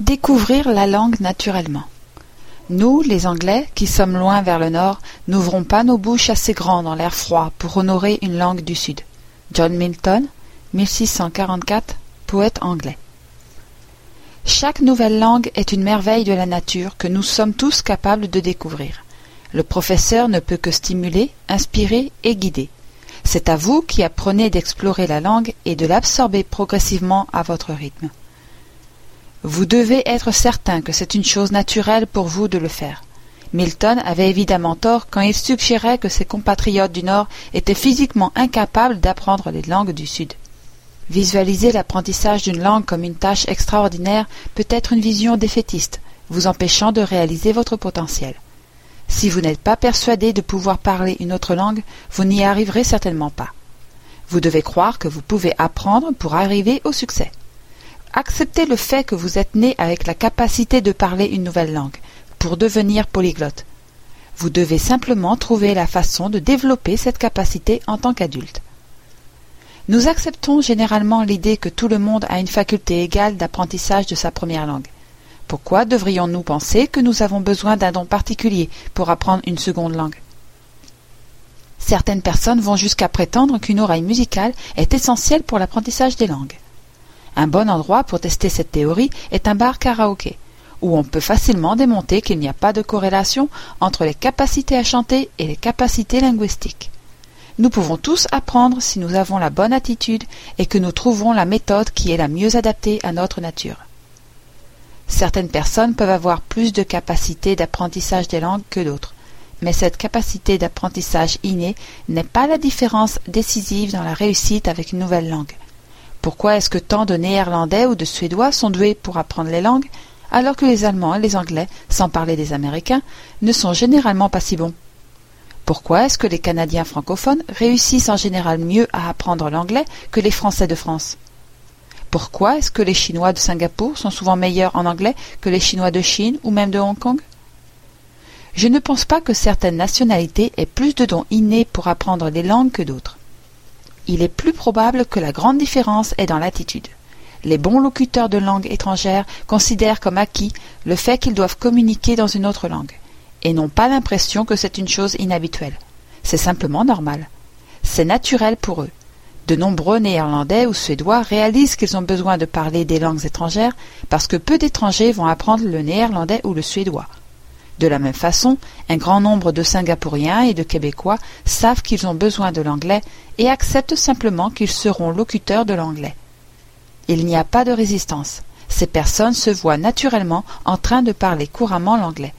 Découvrir la langue naturellement. Nous, les Anglais, qui sommes loin vers le nord, n'ouvrons pas nos bouches assez grandes dans l'air froid pour honorer une langue du sud. John Milton, 1644, poète anglais. Chaque nouvelle langue est une merveille de la nature que nous sommes tous capables de découvrir. Le professeur ne peut que stimuler, inspirer et guider. C'est à vous qui apprenez d'explorer la langue et de l'absorber progressivement à votre rythme. Vous devez être certain que c'est une chose naturelle pour vous de le faire. Milton avait évidemment tort quand il suggérait que ses compatriotes du Nord étaient physiquement incapables d'apprendre les langues du Sud. Visualiser l'apprentissage d'une langue comme une tâche extraordinaire peut être une vision défaitiste, vous empêchant de réaliser votre potentiel. Si vous n'êtes pas persuadé de pouvoir parler une autre langue, vous n'y arriverez certainement pas. Vous devez croire que vous pouvez apprendre pour arriver au succès. Acceptez le fait que vous êtes né avec la capacité de parler une nouvelle langue, pour devenir polyglotte. Vous devez simplement trouver la façon de développer cette capacité en tant qu'adulte. Nous acceptons généralement l'idée que tout le monde a une faculté égale d'apprentissage de sa première langue. Pourquoi devrions-nous penser que nous avons besoin d'un don particulier pour apprendre une seconde langue? Certaines personnes vont jusqu'à prétendre qu'une oreille musicale est essentielle pour l'apprentissage des langues. Un bon endroit pour tester cette théorie est un bar karaoké, où on peut facilement démontrer qu'il n'y a pas de corrélation entre les capacités à chanter et les capacités linguistiques. Nous pouvons tous apprendre si nous avons la bonne attitude et que nous trouvons la méthode qui est la mieux adaptée à notre nature. Certaines personnes peuvent avoir plus de capacité d'apprentissage des langues que d'autres, mais cette capacité d'apprentissage innée n'est pas la différence décisive dans la réussite avec une nouvelle langue. Pourquoi est-ce que tant de Néerlandais ou de Suédois sont doués pour apprendre les langues, alors que les Allemands et les Anglais, sans parler des Américains, ne sont généralement pas si bons? Pourquoi est-ce que les Canadiens francophones réussissent en général mieux à apprendre l'anglais que les Français de France? Pourquoi est-ce que les Chinois de Singapour sont souvent meilleurs en anglais que les Chinois de Chine ou même de Hong Kong? Je ne pense pas que certaines nationalités aient plus de dons innés pour apprendre les langues que d'autres il est plus probable que la grande différence est dans l'attitude. Les bons locuteurs de langue étrangère considèrent comme acquis le fait qu'ils doivent communiquer dans une autre langue, et n'ont pas l'impression que c'est une chose inhabituelle. C'est simplement normal. C'est naturel pour eux. De nombreux Néerlandais ou Suédois réalisent qu'ils ont besoin de parler des langues étrangères parce que peu d'étrangers vont apprendre le néerlandais ou le suédois. De la même façon, un grand nombre de Singapouriens et de Québécois savent qu'ils ont besoin de l'anglais et acceptent simplement qu'ils seront locuteurs de l'anglais. Il n'y a pas de résistance. Ces personnes se voient naturellement en train de parler couramment l'anglais.